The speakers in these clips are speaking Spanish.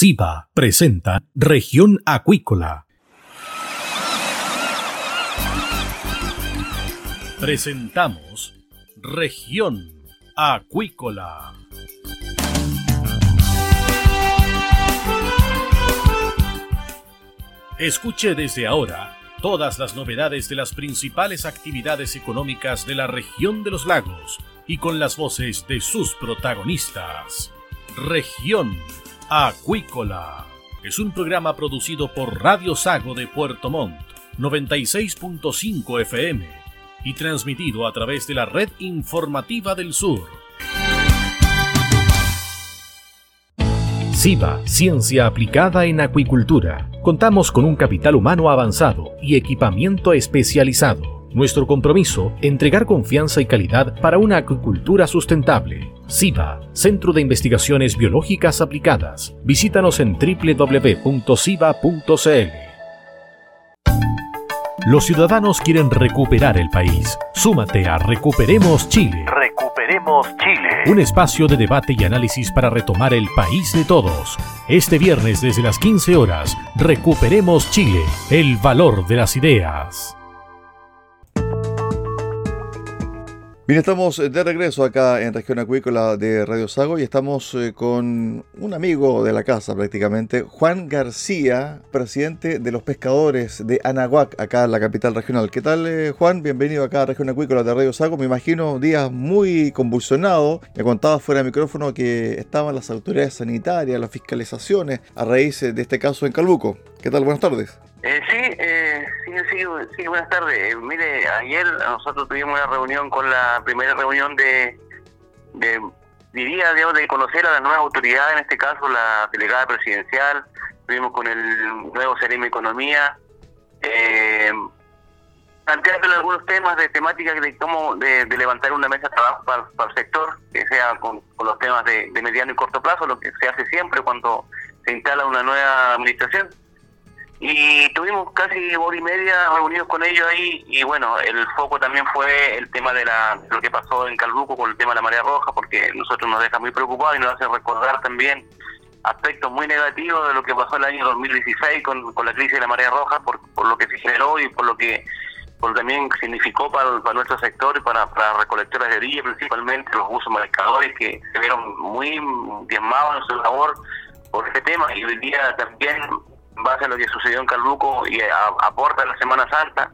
SIBA presenta Región Acuícola. Presentamos Región Acuícola. Escuche desde ahora todas las novedades de las principales actividades económicas de la región de los lagos y con las voces de sus protagonistas. Región Acuícola es un programa producido por Radio Sago de Puerto Montt, 96.5 FM y transmitido a través de la red informativa del sur. SIBA, Ciencia Aplicada en Acuicultura. Contamos con un capital humano avanzado y equipamiento especializado. Nuestro compromiso, entregar confianza y calidad para una acuicultura sustentable. SIBA, Centro de Investigaciones Biológicas Aplicadas. Visítanos en www.siba.cl. Los ciudadanos quieren recuperar el país. Súmate a Recuperemos Chile. Recuperemos Chile. Un espacio de debate y análisis para retomar el país de todos. Este viernes desde las 15 horas, Recuperemos Chile, el valor de las ideas. Bien, estamos de regreso acá en Región Acuícola de Radio Sago y estamos eh, con un amigo de la casa prácticamente, Juan García, presidente de los pescadores de Anahuac, acá en la capital regional. ¿Qué tal, eh, Juan? Bienvenido acá a Región Acuícola de Radio Sago. Me imagino días muy convulsionados. Me contaba fuera de micrófono que estaban las autoridades sanitarias, las fiscalizaciones a raíz de este caso en Calbuco. ¿Qué tal? Buenas tardes. Eh, sí, eh, sí, sí, sí, buenas tardes. Mire, ayer nosotros tuvimos una reunión con la primera reunión de, de diría, de conocer a las nuevas autoridades, en este caso la delegada presidencial, estuvimos con el nuevo CEREM Economía, eh, planteándole algunos temas de temática de cómo de, levantar una mesa de trabajo para, el sector, que sea con, los temas de mediano y corto plazo, lo que se hace siempre cuando se instala una nueva administración y tuvimos casi hora y media reunidos con ellos ahí y bueno, el foco también fue el tema de la, lo que pasó en Calbuco con el tema de la marea roja, porque nosotros nos deja muy preocupados y nos hace recordar también aspectos muy negativos de lo que pasó el año 2016 con, con la crisis de la marea roja, por, por lo que se generó y por lo que por también significó para, para nuestro sector y para, para recolectores de orilla principalmente, los usos marcadores que se vieron muy diezmados en su labor por este tema. Y hoy día también base a lo que sucedió en Calbuco y aporta la Semana Santa,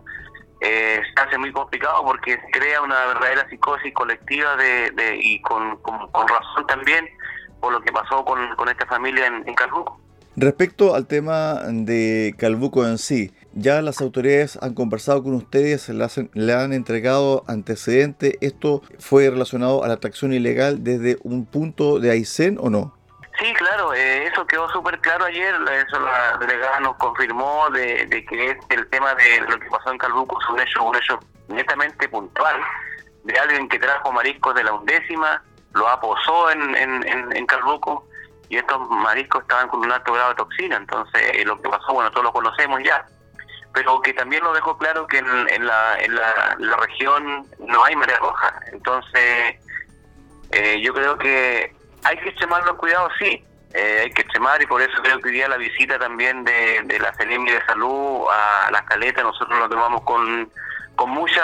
eh, se hace muy complicado porque crea una verdadera psicosis colectiva de, y con, razón también por lo que pasó con, esta familia en, Calbuco. Respecto al tema de Calbuco en sí, ya las autoridades han conversado con ustedes, le, le han entregado antecedentes. ¿Esto fue relacionado a la atracción ilegal desde un punto de Aysén o no? Sí, claro, eh, eso quedó súper claro ayer, eso la delegada nos confirmó de, que el tema de lo que pasó en Calbuco es un hecho, un hecho netamente puntual, de alguien que trajo mariscos de la undécima, lo aposó en, en, en, Calbuco y estos mariscos estaban con un alto grado de toxina, entonces eh, lo que pasó, bueno, todos lo conocemos ya, pero que también lo dejó claro que en, la, en la, región no hay marea roja, entonces eh, yo creo que hay que extremar los cuidados, sí, eh, hay que extremar y por eso creo que hoy día la visita también de, la CENEMI de Salud a las caletas, nosotros lo tomamos con, con mucha,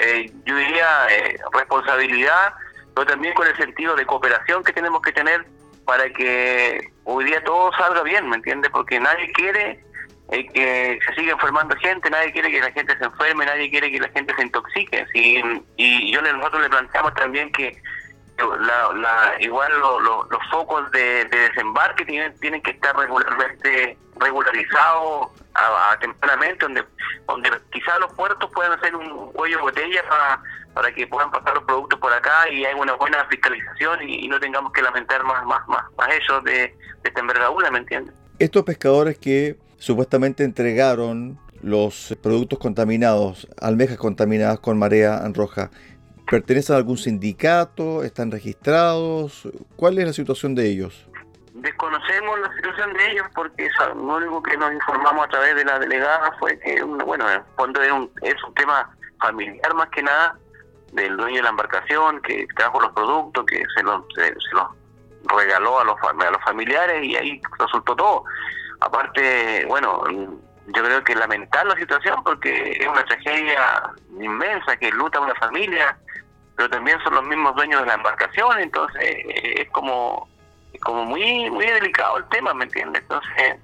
eh, yo diría, eh, responsabilidad, pero también con el sentido de cooperación que tenemos que tener para que hoy día todo salga bien, ¿me entiendes? Porque nadie quiere que se siga enfermando gente, nadie quiere que la gente se enferme, nadie quiere que la gente se intoxique. ¿sí? Y yo nosotros le planteamos también que la, igual los focos de, desembarque tienen, tienen que estar regularmente regularizados a, tempranamente, donde donde quizás los puertos puedan hacer un cuello de botella para, para que puedan pasar los productos por acá y hay una buena fiscalización y, no tengamos que lamentar más más más, más ellos de, de esta envergadura, ¿me entiendes? Estos pescadores que supuestamente entregaron los productos contaminados, almejas contaminadas con marea roja, ¿Pertenecen a algún sindicato? ¿Están registrados? ¿Cuál es la situación de ellos? Desconocemos la situación de ellos porque eso, lo único que nos informamos a través de la delegada fue que, bueno, cuando es un, es un tema familiar más que nada, del dueño de la embarcación que trajo los productos, que se los, se, los regaló a los, a los familiares y ahí resultó todo. Aparte, bueno, yo creo que lamentar la situación porque es una tragedia inmensa que luta una familia, pero también son los mismos dueños de la embarcación, entonces eh, es como como muy muy delicado el tema, ¿me entiendes? Entonces,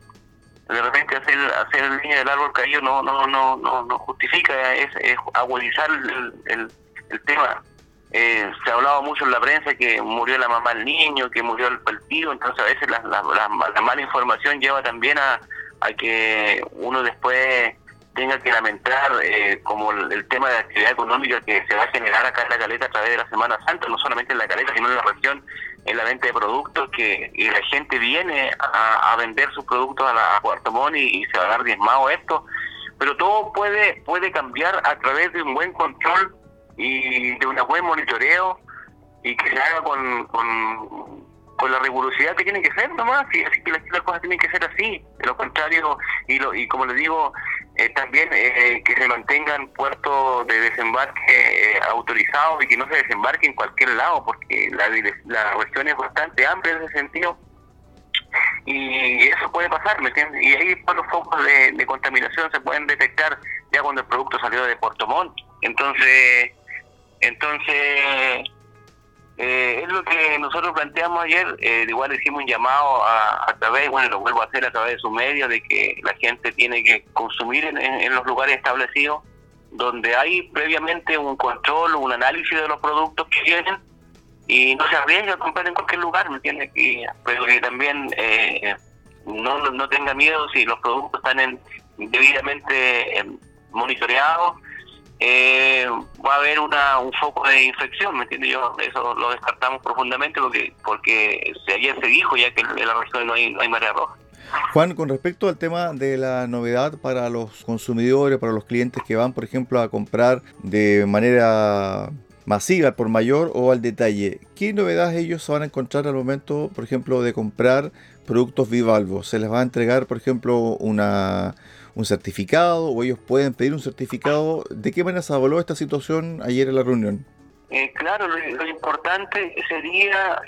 de repente hacer hacer el niño del árbol caído no no no no, no justifica, es, agudizar el, el, tema. Eh, se ha hablado mucho en la prensa que murió la mamá del niño, que murió el, partido, entonces a veces la, la, la mala información lleva también a, a que uno después tenga que lamentar eh, como el, tema de actividad económica que se va a generar acá en la caleta a través de la Semana Santa, no solamente en la caleta, sino en la región, en la venta de productos, que y la gente viene a, vender sus productos a, la, Puerto Montt y, se va a dar diezmado esto, pero todo puede puede cambiar a través de un buen control y de un buen monitoreo y que se haga con con la rigurosidad que tiene que ser nomás, y así que las, cosas tienen que ser así, de lo contrario, y, lo, y como les digo, eh, también eh, que se mantengan puertos de desembarque eh, autorizados y que no se desembarque en cualquier lado, porque la, la región es bastante amplia en ese sentido, y eso puede pasar, ¿me entiendes? Y ahí los focos de, de contaminación se pueden detectar ya cuando el producto salió de Puerto Montt, entonces, entonces eh, es lo que nosotros planteamos ayer, eh, igual hicimos un llamado a, a, través, bueno, lo vuelvo a hacer a través de sus medios, de que la gente tiene que consumir en, los lugares establecidos donde hay previamente un control, un análisis de los productos que vienen y no se arriesga a comprar en cualquier lugar, ¿me entiendes? pero que también eh, no, no tenga miedo si los productos están en, debidamente monitoreados eh, va a haber una, un foco de infección, ¿me entiendes? Yo eso lo descartamos profundamente porque porque ayer se dijo ya que en la región no hay, no hay marea roja. Juan, con respecto al tema de la novedad para los consumidores, para los clientes que van, por ejemplo, a comprar de manera masiva, por mayor o al detalle, ¿qué novedades ellos van a encontrar al momento, por ejemplo, de comprar productos Vivalvo? ¿Se les va a entregar, por ejemplo, una un certificado o ellos pueden pedir un certificado. ¿De qué manera se evaluó esta situación ayer en la reunión? Eh, claro, lo, importante sería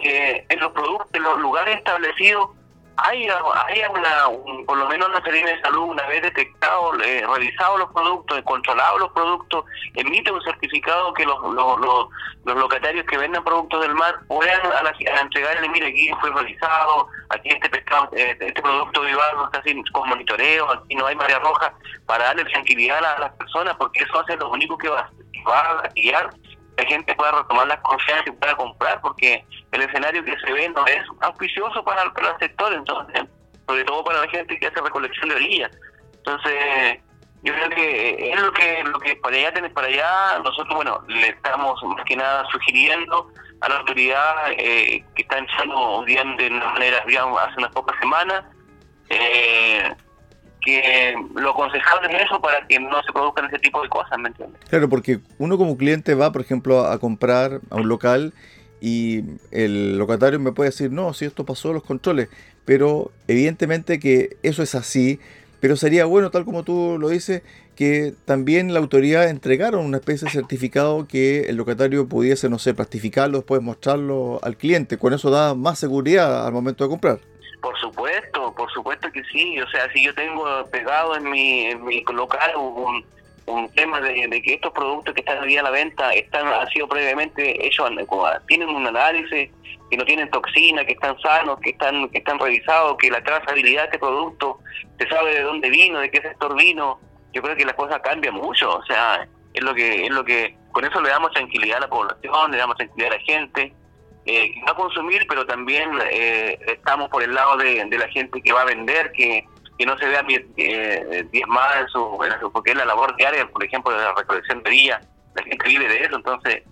que en los productos, en los lugares establecidos, hay, hay una, por lo menos una serie de salud, una vez detectado, eh, revisado los productos, controlado los productos, emite un certificado que los, los, los, locatarios que venden productos del mar puedan a, la, entregarle, mire, aquí fue revisado, aquí este pescado, eh, este producto no está así con monitoreo, aquí no hay marea roja, para darle tranquilidad a, las personas, porque eso hace lo único que va, va a guiar la gente pueda retomar la confianza y pueda comprar, porque el escenario que se ve no es auspicioso para, el sector, entonces, sobre todo para la gente que hace recolección de orillas. Entonces, yo creo que es lo que para allá para allá nosotros bueno le estamos más que nada sugiriendo a la autoridad eh, que está echando día de manera digamos hace unas pocas semanas eh, que lo aconsejable es eso para que no se produzcan ese tipo de cosas, ¿me entiendes? Claro, porque uno como cliente va, por ejemplo, a comprar a un local y el locatario me puede decir, no, si esto pasó los controles, pero evidentemente que eso es así, pero sería bueno, tal como tú lo dices, que también la autoridad entregara una especie de certificado que el locatario pudiese, no sé, plastificarlo, después mostrarlo al cliente. Con eso da más seguridad al momento de comprar. Por supuesto, por supuesto que sí. O sea, si yo tengo pegado en mi, en mi local un, un tema de, que estos productos que están hoy a la venta están han sido previamente ellos tienen un análisis que no tienen toxina que están sanos que están que están revisados que la trazabilidad de este producto se sabe de dónde vino de qué sector vino. Yo creo que la cosa cambia mucho o sea es lo que es lo que con eso le damos tranquilidad a la población le damos tranquilidad a la gente eh, va a consumir, pero también eh, estamos por el lado de, la gente que va a vender, que, que no se vea eh, diezmada en su, porque es la labor diaria, por ejemplo, de la recolección de día, la gente vive de eso, entonces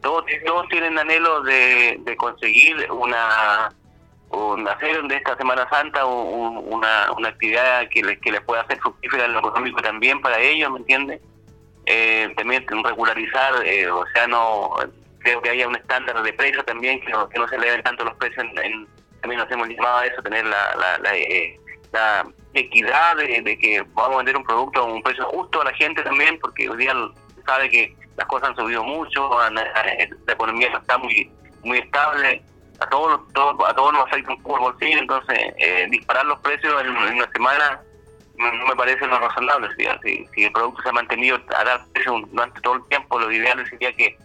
todos, todos tienen anhelo de, conseguir una, un, hacer de esta Semana Santa una, una actividad que les, que les pueda hacer fructífera en lo económico también para ellos, ¿me entiendes? Eh, también regularizar, eh, o sea, no creo que haya un estándar de precio también, que no, que no se eleven tanto los precios. En, también nos hemos llamado a eso, tener la, la, la, eh, equidad de, que podamos vender un producto a un precio justo a la gente también, porque hoy día sabe que las cosas han subido mucho, la economía está muy muy estable a todos a todos nos afecta un poco el bolsillo, entonces eh, disparar los precios en, una semana no, me parece lo razonable. Si, si, el producto se ha mantenido a dar precios durante todo el tiempo, lo ideal sería que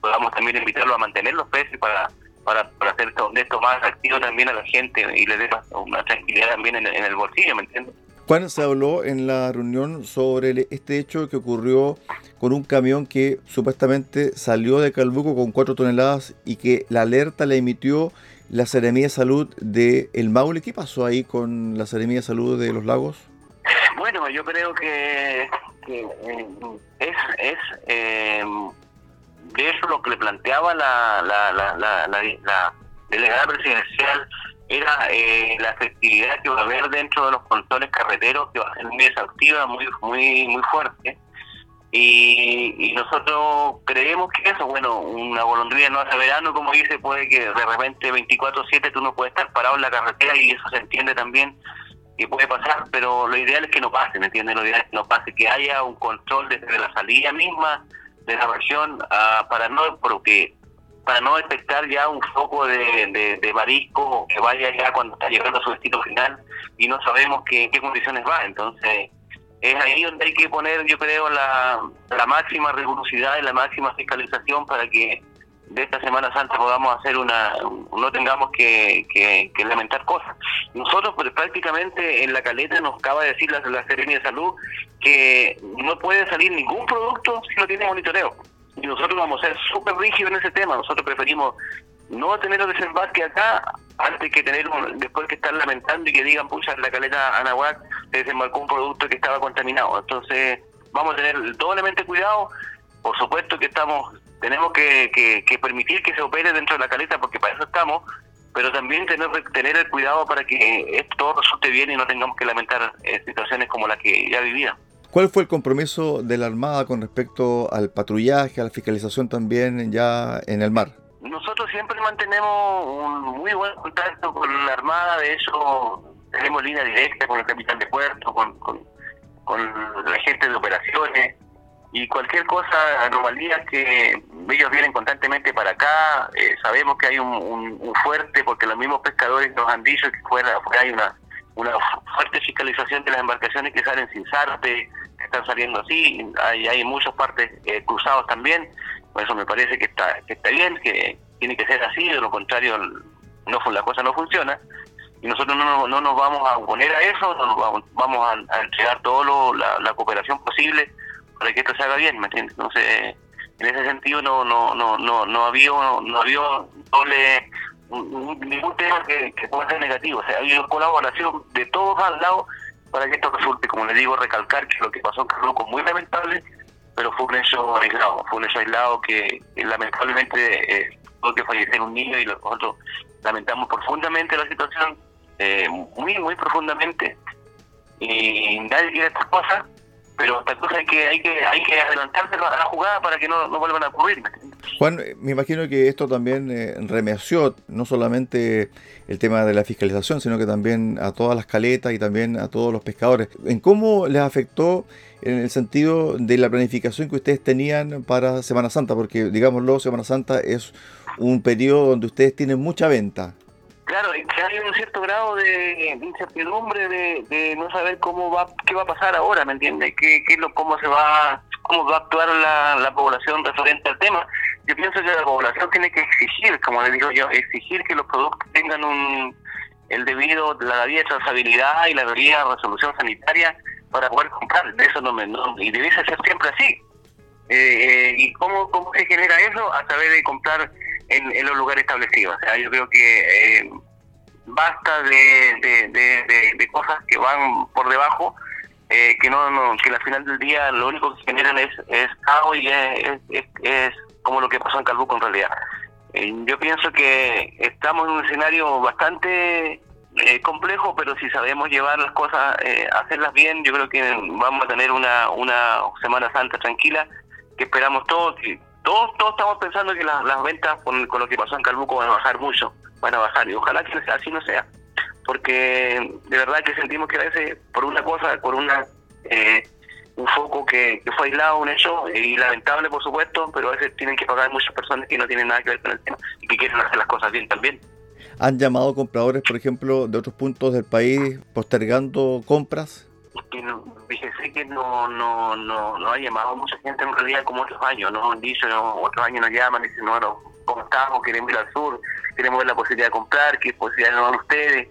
podamos también invitarlo a mantener los precios para para, para hacer esto, de esto más activo también a la gente y le dé una tranquilidad también en, el bolsillo, ¿me entiendes? Juan, se habló en la reunión sobre este hecho que ocurrió con un camión que supuestamente salió de Calbuco con cuatro toneladas y que la alerta la emitió la Seremía de Salud de El Maule. ¿Qué pasó ahí con la Seremía de Salud de Los Lagos? Bueno, yo creo que, eh, es, es eh, de eso lo que le planteaba la, la, la, la, delegada presidencial era eh, la efectividad que va a haber dentro de los controles carreteros, que va a ser muy exhaustiva, muy muy muy fuerte. Y, nosotros creemos que eso, bueno, una golondrina no hace verano, como dice, puede que de repente 24-7 tú no puedes estar parado en la carretera y eso se entiende también que puede pasar, pero lo ideal es que no pase, ¿me entiendes? Lo ideal es que no pase, que haya un control desde la salida misma de la región uh, para no porque para no detectar ya un foco de, de, marisco que vaya ya cuando está llegando a su destino final y no sabemos qué, qué condiciones va. Entonces, es ahí donde hay que poner, yo creo, la, la máxima rigurosidad y la máxima fiscalización para que de esta Semana Santa podamos hacer una, no tengamos que, que, lamentar cosas. Nosotros pues, prácticamente en la caleta nos acaba de decir la, la de Salud que no puede salir ningún producto si no tiene monitoreo. Y nosotros vamos a ser súper rígidos en ese tema. Nosotros preferimos no tener el desembarque acá antes que tener después que estar lamentando y que digan, pucha, la caleta Anahuac se desembarcó un producto que estaba contaminado. Entonces vamos a tener doblemente cuidado. Por supuesto que estamos tenemos que, que, permitir que se opere dentro de la caleta porque para eso estamos, pero también tener, tener el cuidado para que esto todo resulte bien y no tengamos que lamentar eh, situaciones como la que ya vivía. ¿Cuál fue el compromiso de la Armada con respecto al patrullaje, a la fiscalización también ya en el mar? Nosotros siempre mantenemos un muy buen contacto con la Armada, de hecho tenemos línea directa con el capitán de puerto, con, con, con la gente de operaciones, y cualquier cosa, anomalías que ellos vienen constantemente para acá, eh, sabemos que hay un, fuerte, porque los mismos pescadores nos han dicho que fuera, hay una, una fuerte fiscalización de las embarcaciones que salen sin zarte, que están saliendo así, hay, hay muchas partes eh, cruzados también, por eso me parece que está, que está bien, que tiene que ser así, de lo contrario no la cosa no funciona. Y nosotros no, no nos vamos a oponer a eso, vamos, vamos a, entregar toda la cooperación posible para que esto se haga bien, ¿me entiendes? Entonces, en ese sentido no no no no no había no había doble ningún tema que, pueda ser negativo, o sea, ha habido colaboración de todos al lado para que esto resulte, como le digo, recalcar que lo que pasó en Carluco es muy lamentable, pero fue un hecho aislado, fue un hecho aislado que, lamentablemente eh, tuvo que fallecer un niño y nosotros lamentamos profundamente la situación, eh, muy, muy profundamente, y nadie quiere estas cosas, pero esta cosa hay que hay que hay que adelantarse a la jugada para que no, no vuelvan a ocurrir. Juan, me imagino que esto también eh, remeció no solamente el tema de la fiscalización, sino que también a todas las caletas y también a todos los pescadores. ¿En cómo les afectó en el sentido de la planificación que ustedes tenían para Semana Santa? Porque, digámoslo, Semana Santa es un periodo donde ustedes tienen mucha venta. Claro, que hay un cierto grado de incertidumbre de, no saber cómo va, qué va a pasar ahora, ¿me entiendes? ¿Qué, qué, cómo se va, cómo va a actuar la, la población referente al tema? Yo pienso que la población tiene que exigir, como le digo yo, exigir que los productos tengan un el debido, la debida trazabilidad y la debida resolución sanitaria para poder comprar. Eso no me, no, y debe ser siempre así. Eh, eh, ¿Y cómo, cómo se genera eso? A saber de comprar en, los lugares establecidos. O sea, yo creo que eh, basta de, cosas que van por debajo, eh, que no, no, que al final del día lo único que generan es, es caos y es, es, como lo que pasó en Calbuco en realidad. Eh, yo pienso que estamos en un escenario bastante complejo, pero si sabemos llevar las cosas, hacerlas bien, yo creo que vamos a tener una, una Semana Santa tranquila, que esperamos todos, que todos, todos estamos pensando que las ventas con, lo que pasó en Calbuco van a bajar mucho, van a bajar, y ojalá que así no sea, porque de verdad que sentimos que a veces por una cosa, por una eh, un foco que, fue aislado, un hecho, y lamentable por supuesto, pero a veces tienen que pagar muchas personas que no tienen nada que ver con el tema y que quieren hacer las cosas bien también. ¿Han llamado compradores, por ejemplo, de otros puntos del país postergando compras? Fíjese que no, no, no, no ha llamado mucha gente en realidad como otros años, ¿no? Han dicho, otros años nos llaman dicen, bueno, ¿cómo estamos? Queremos ir al sur, queremos ver la posibilidad de comprar, qué posibilidad no dan ustedes.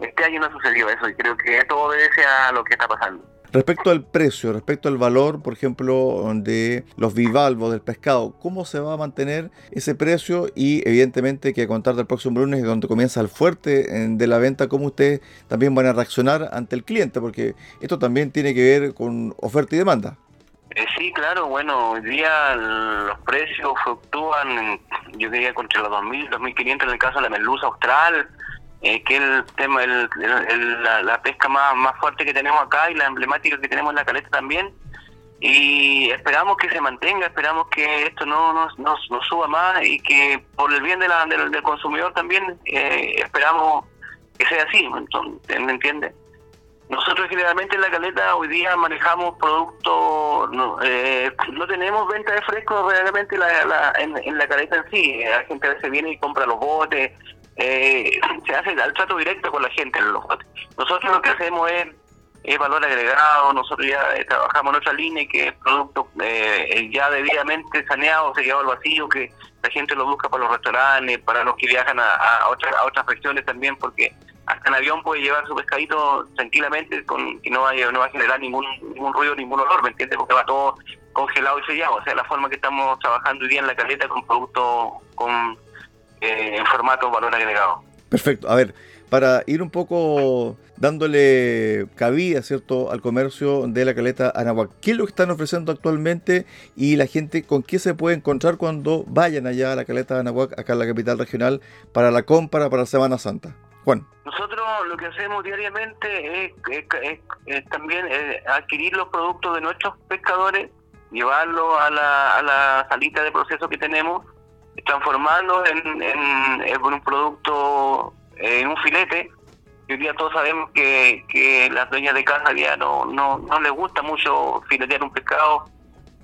Este año no sucedió eso y creo que todo obedece a lo que está pasando. Respecto al precio, respecto al valor, por ejemplo, de los bivalvos del pescado, ¿cómo se va a mantener ese precio? Y evidentemente que a contar del próximo lunes, donde comienza el fuerte de la venta, ¿cómo ustedes también van a reaccionar ante el cliente? Porque esto también tiene que ver con oferta y demanda. Eh, sí, claro, bueno, hoy día los precios fluctúan, yo diría, entre los 2.000, 2.500 en el caso de la merluza austral, eh, que el tema, el, la, pesca más, más fuerte que tenemos acá y la emblemática que tenemos en la caleta también. Y esperamos que se mantenga, esperamos que esto no nos no, suba más y que por el bien de la, del, consumidor también eh, esperamos que sea así, ¿me entiende? Nosotros generalmente en la caleta hoy día manejamos productos, no, eh, no tenemos venta de fresco realmente la, en, en, la caleta en sí. La gente a veces viene y compra los botes, eh, se hace el trato directo con la gente en los Nosotros lo que hacemos es, valor agregado, nosotros ya eh, trabajamos en otra línea que es producto eh, ya debidamente saneado, sellado al vacío, que la gente lo busca para los restaurantes, para los que viajan a, a, otras, a otras regiones también, porque hasta en avión puede llevar su pescadito tranquilamente con que no vaya, no va a generar ningún ningún ruido, ningún olor, ¿me entiendes? Porque va todo congelado y sellado. O sea, la forma que estamos trabajando hoy día en la caleta con productos con en formato valor agregado. Perfecto. A ver, para ir un poco dándole cabida, ¿cierto?, al comercio de la caleta Anahuac. ¿Qué es lo que están ofreciendo actualmente y la gente con qué se puede encontrar cuando vayan allá a la caleta Anahuac, acá en la capital regional, para la compra para Semana Santa? Juan. Nosotros lo que hacemos diariamente es, también eh, adquirir los productos de nuestros pescadores, llevarlos a la, a la salita de proceso que tenemos transformando en, en, un producto, en un filete. Hoy día todos sabemos que, que las dueñas de casa ya no, no, no les gusta mucho filetear un pescado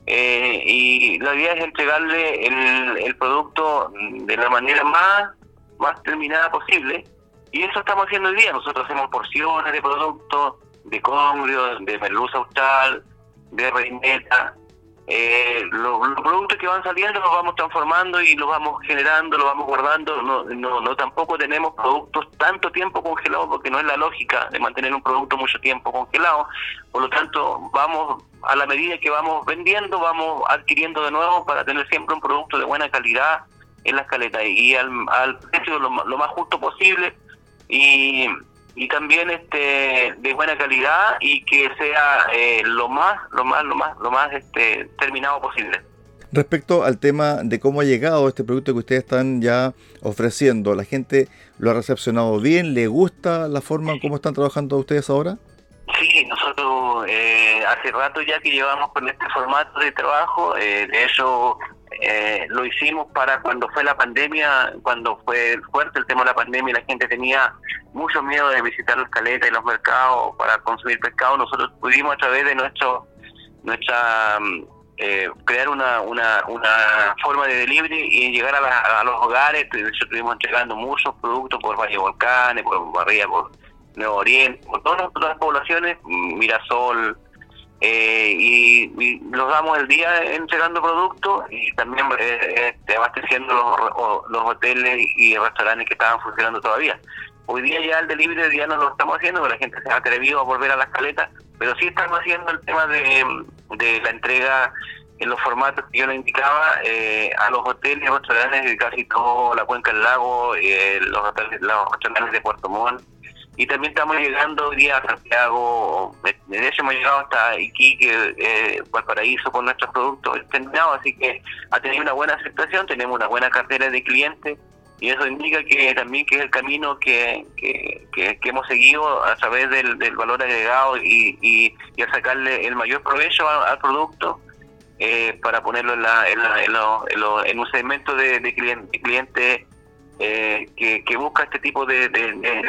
eh, y la idea es entregarle el, el producto de la manera más, más terminada posible y eso estamos haciendo hoy día. Nosotros hacemos porciones de productos, de congrio, de merluza austral, de reineta, eh, los, productos que van saliendo los vamos transformando y los vamos generando, los vamos guardando. No, no, no tampoco tenemos productos tanto tiempo congelados porque no es la lógica de mantener un producto mucho tiempo congelado. Por lo tanto, vamos a la medida que vamos vendiendo, vamos adquiriendo de nuevo para tener siempre un producto de buena calidad en las caletas y al, al precio lo, lo más justo posible. Y y también este de buena calidad y que sea eh, lo más lo más lo más lo más este terminado posible. Respecto al tema de cómo ha llegado este producto que ustedes están ya ofreciendo la gente lo ha recepcionado bien le gusta la forma en cómo están trabajando ustedes ahora sí nosotros eh, hace rato ya que llevamos con este formato de trabajo eh, de hecho eh, lo hicimos para cuando fue la pandemia, cuando fue fuerte el tema de la pandemia y la gente tenía mucho miedo de visitar las caletas y los mercados para consumir pescado. Nosotros pudimos a través de nuestro nuestra mm, eh, crear una, una, una forma de delivery y llegar a, los hogares. Hecho, estuvimos entregando muchos productos por Valle Volcanes, por Barría, por Nuevo Oriente, por todas, todas las poblaciones, Mirasol, eh, y, los damos el día entregando productos y también eh, este, abasteciendo los, los hoteles y restaurantes que estaban funcionando todavía. Hoy día ya el delivery día no lo estamos haciendo, la gente se ha atrevido a volver a las caletas, pero sí estamos haciendo el tema de, la entrega en los formatos que yo le indicaba eh, a los hoteles y restaurantes de casi toda la cuenca del lago, eh, los, hoteles, los restaurantes de Puerto Montt, y también estamos llegando hoy día a Santiago, de hecho hemos llegado hasta Iquique, eh, Valparaíso con nuestros productos terminados, así que ha tenido una buena aceptación, tenemos una buena cartera de clientes y eso indica que también que es el camino que, que, hemos seguido a través del, valor agregado y, y, a sacarle el mayor provecho al, producto eh, para ponerlo en, la, en, en, un segmento de, de clientes eh, que, busca este tipo de,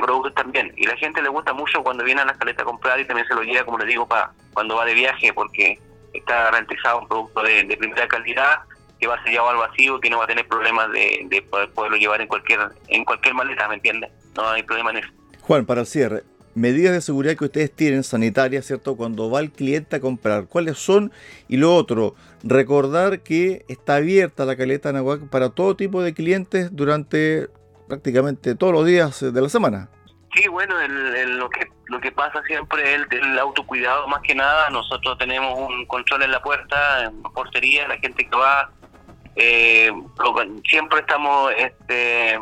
productos también. Y la gente le gusta mucho cuando viene a la caleta a comprar y también se lo lleva, como le digo, para cuando va de viaje, porque está garantizado un producto de, primera calidad que va llevado al vacío, que no va a tener problemas de, poder, poderlo llevar en cualquier en cualquier maleta, ¿me entiendes? No hay problema en eso. Juan, para el cierre, medidas de seguridad que ustedes tienen sanitarias, ¿cierto? Cuando va el cliente a comprar, ¿cuáles son? Y lo otro, recordar que está abierta la caleta Anahuac para todo tipo de clientes durante prácticamente todos los días de la semana. Sí, bueno, lo que lo que pasa siempre es el, autocuidado más que nada. Nosotros tenemos un control en la puerta, en la portería, la gente que va. Eh, siempre estamos este,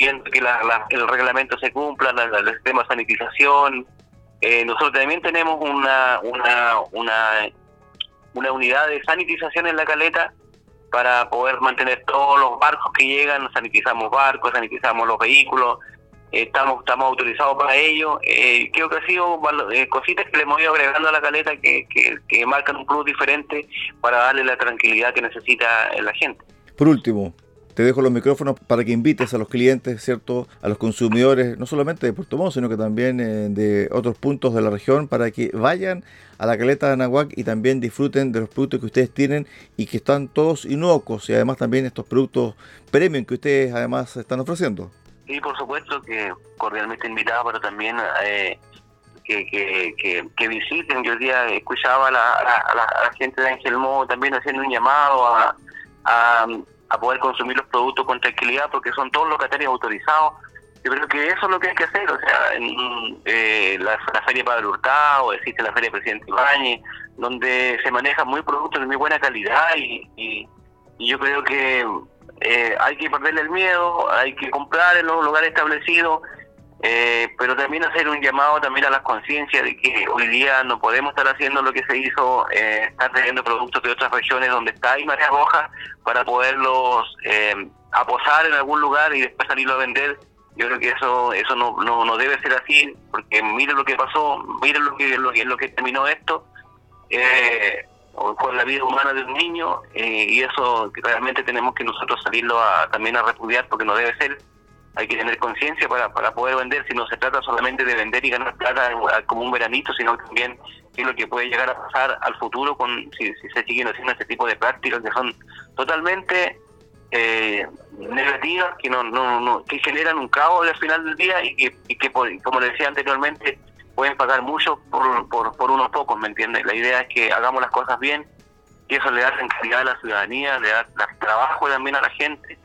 que el reglamento se cumpla, el sistema de sanitización. Eh, nosotros también tenemos una, una, una, una unidad de sanitización en la caleta para poder mantener todos los barcos que llegan, sanitizamos barcos, sanitizamos los vehículos, estamos estamos autorizados para ello. Eh, creo que ha sido eh, cositas que le hemos ido agregando a la caleta que, que, marcan un plus diferente para darle la tranquilidad que necesita la gente. Por último, te dejo los micrófonos para que invites a los clientes, ¿cierto? A los consumidores, no solamente de Puerto Montt, sino que también eh, de otros puntos de la región, para que vayan a la caleta de Anahuac y también disfruten de los productos que ustedes tienen y que están todos inocuos y además también estos productos premium que ustedes además están ofreciendo. Sí, por supuesto que cordialmente invitado, pero también eh, que, que, que, visiten. Yo el día escuchaba a la, a la, gente de Ángel Mo también haciendo un llamado a, poder consumir los productos con tranquilidad porque son todos locatarios autorizados. Yo creo que eso es lo que hay que hacer. O sea, en eh, la, Feria Pablo Hurtado, existe la Feria Presidente Ibañez, donde se manejan muy productos de muy buena calidad y, y yo creo que eh, hay que perderle el miedo, hay que comprar en los lugares establecidos, eh, pero también hacer un llamado también a la conciencia de que hoy día no podemos estar haciendo lo que se hizo, eh, estar trayendo productos de otras regiones donde está hay marea roja para poderlos eh, aposar en algún lugar y después salirlo a vender. Yo creo que eso eso no, no, no debe ser así, porque mire lo que pasó, mire lo que lo, lo que terminó esto. Eh, con la vida humana de un niño eh, y eso realmente tenemos que nosotros salirlo a, también a repudiar porque no debe ser. Hay que tener conciencia para, para poder vender, si no se trata solamente de vender y ganar plata como un veranito, sino también qué es lo que puede llegar a pasar al futuro con si, se siguen haciendo este tipo de prácticas que son totalmente eh, negativas, que no, no, no, que generan un caos al final del día y que, y que como le decía anteriormente, pueden pagar mucho por, por, por unos pocos, ¿me entiendes? La idea es que hagamos las cosas bien, y eso le da tranquilidad a la ciudadanía, le da, trabajo también a la gente,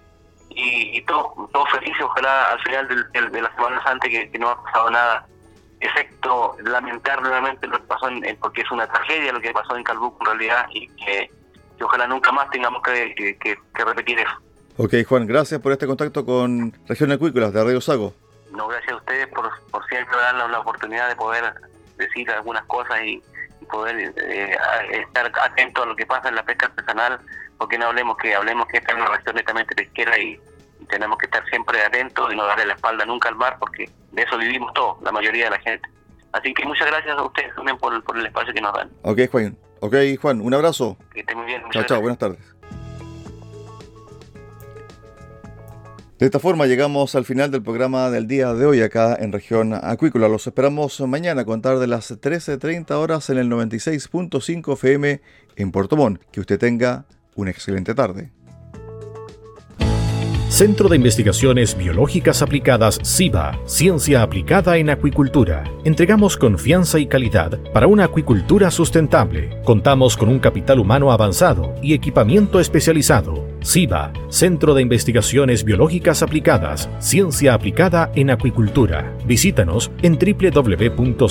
y, y todo, todo feliz, ojalá al final de la Semana Santa que, no ha pasado nada, excepto lamentar nuevamente lo que pasó, en, porque es una tragedia lo que pasó en Calbuco en realidad, y que, ojalá nunca más tengamos que, que, repetir eso. Ok, Juan, gracias por este contacto con Región Acuícolas de Radio Sago no gracias a ustedes por, por siempre darnos la oportunidad de poder decir algunas cosas y, poder eh, estar atentos a lo que pasa en la pesca artesanal, porque no hablemos que hablemos que esta es una región netamente pesquera y, tenemos que estar siempre atentos y no darle la espalda nunca al mar, porque de eso vivimos todos, la mayoría de la gente. Así que muchas gracias a ustedes también por, por el espacio que nos dan. Ok, Juan. Ok, Juan, un abrazo. Que esté muy bien. Chao, chao, buenas tardes. De esta forma llegamos al final del programa del día de hoy acá en región acuícola. Los esperamos mañana a contar de las 13.30 horas en el 96.5 FM en Puerto Montt. Que usted tenga una excelente tarde. Centro de Investigaciones Biológicas Aplicadas CIBA, Ciencia Aplicada en Acuicultura. Entregamos confianza y calidad para una acuicultura sustentable. Contamos con un capital humano avanzado y equipamiento especializado. CIBA, Centro de Investigaciones Biológicas Aplicadas, Ciencia Aplicada en Acuicultura. Visítanos en www.ciba.cl.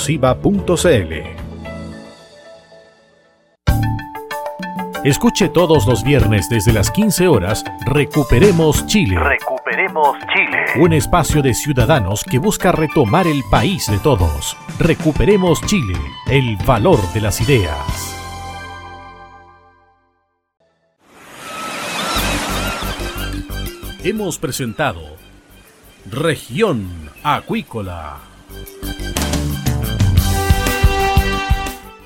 Escuche todos los viernes desde las 15 horas Recuperemos Chile. Recuperemos Chile. Un espacio de ciudadanos que busca retomar el país de todos. Recuperemos Chile, el valor de las ideas. Hemos presentado Región Acuícola.